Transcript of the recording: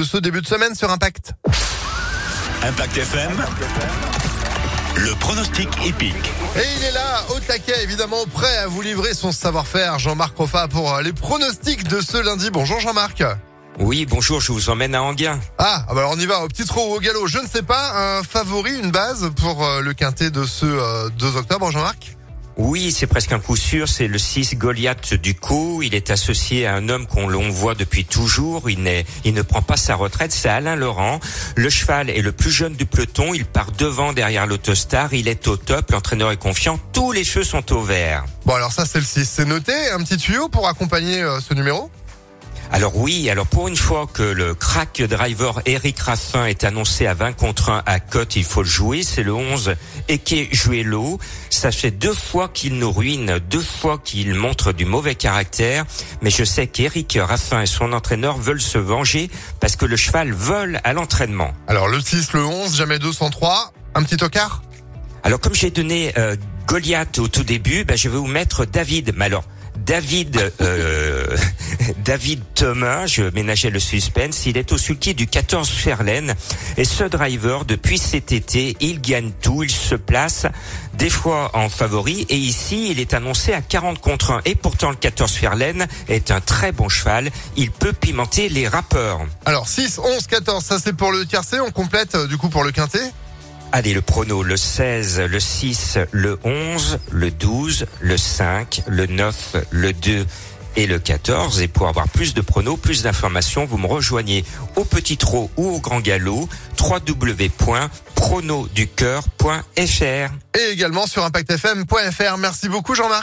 de ce début de semaine sur Impact. Impact FM. Le pronostic épique. Et il est là, au taquet, évidemment, prêt à vous livrer son savoir-faire, Jean-Marc Roffa, pour euh, les pronostics de ce lundi. Bonjour Jean-Marc. Oui, bonjour, je vous emmène à Anguin. Ah, ah bah alors on y va, au petit trot ou au galop. Je ne sais pas, un favori, une base pour euh, le quintet de ce euh, 2 octobre, Jean-Marc? Oui, c'est presque un coup sûr, c'est le 6 Goliath du coup. Il est associé à un homme qu'on l'on voit depuis toujours. Il, ne prend pas sa retraite, c'est Alain Laurent. Le cheval est le plus jeune du peloton. Il part devant derrière l'autostar. Il est au top, l'entraîneur est confiant. Tous les cheveux sont au vert. Bon alors ça c'est le 6, c'est noté. Un petit tuyau pour accompagner euh, ce numéro? Alors oui, alors pour une fois que le crack driver Eric Raffin est annoncé à 20 contre 1 à cote, il faut le jouer. C'est le 11 Eke Juelo. Ça fait deux fois qu'il nous ruine, deux fois qu'il montre du mauvais caractère. Mais je sais qu'Eric Raffin et son entraîneur veulent se venger parce que le cheval vole à l'entraînement. Alors le 6, le 11, jamais 203. Un petit tocard? Alors comme j'ai donné euh, Goliath au tout début, ben, je vais vous mettre David. Mais alors David euh, David Thomas, je ménageais le suspense, il est au sulky du 14 Ferlaine et ce driver depuis cet été, il gagne tout, il se place des fois en favori. Et ici il est annoncé à 40 contre 1 et pourtant le 14 Ferlaine est un très bon cheval, il peut pimenter les rappeurs. Alors 6, 11, 14, ça c'est pour le tiercé. On complète euh, du coup pour le quintet. Allez, le prono, le 16, le 6, le 11, le 12, le 5, le 9, le 2 et le 14. Et pour avoir plus de pronos, plus d'informations, vous me rejoignez au petit trot ou au grand galop, www.pronoducœur.fr. et également sur impactfm.fr. Merci beaucoup Jean-Marc.